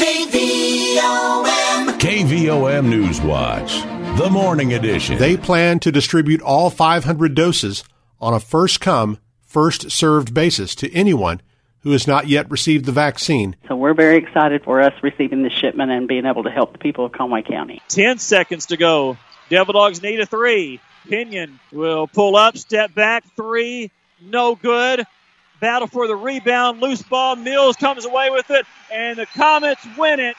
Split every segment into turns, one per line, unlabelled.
KVOM.
KVOM News Watch, the morning edition.
They plan to distribute all 500 doses on a first come, first served basis to anyone who has not yet received the vaccine.
So we're very excited for us receiving this shipment and being able to help the people of Conway County.
10 seconds to go. Devil Dogs need a three. Pinion will pull up, step back, three, no good. Battle for the rebound, loose ball. Mills comes away with it, and the Comets win it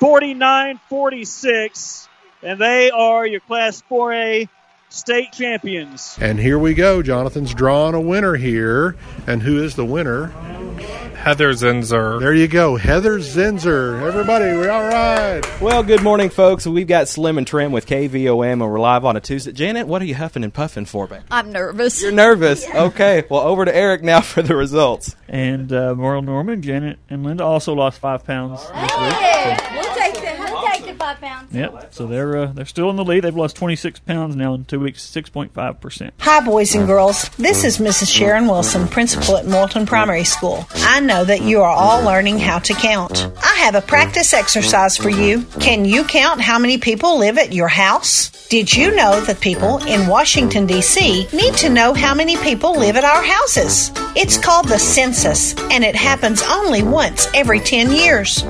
49 46. And they are your Class 4A state champions.
And here we go. Jonathan's drawing a winner here. And who is the winner?
Heather Zinzer.
There you go, Heather Zinzer. Everybody, we're all right.
Well, good morning, folks. We've got Slim and Trim with KVOM, and we're live on a Tuesday. Janet, what are you huffing and puffing for, babe?
I'm nervous.
You're nervous? Yeah. Okay. Well, over to Eric now for the results.
And uh, Norman, Janet, and Linda also lost five pounds this week.
So pounds.
Yep. So they're uh, they're still in the lead. They've lost 26 pounds now in two weeks, 6.5 percent.
Hi, boys and girls. This is Mrs. Sharon Wilson, principal at Morrilton Primary School. I know that you are all learning how to count. I have a practice exercise for you. Can you count how many people live at your house? Did you know that people in Washington D.C. need to know how many people live at our houses? It's called the census, and it happens only once every 10 years.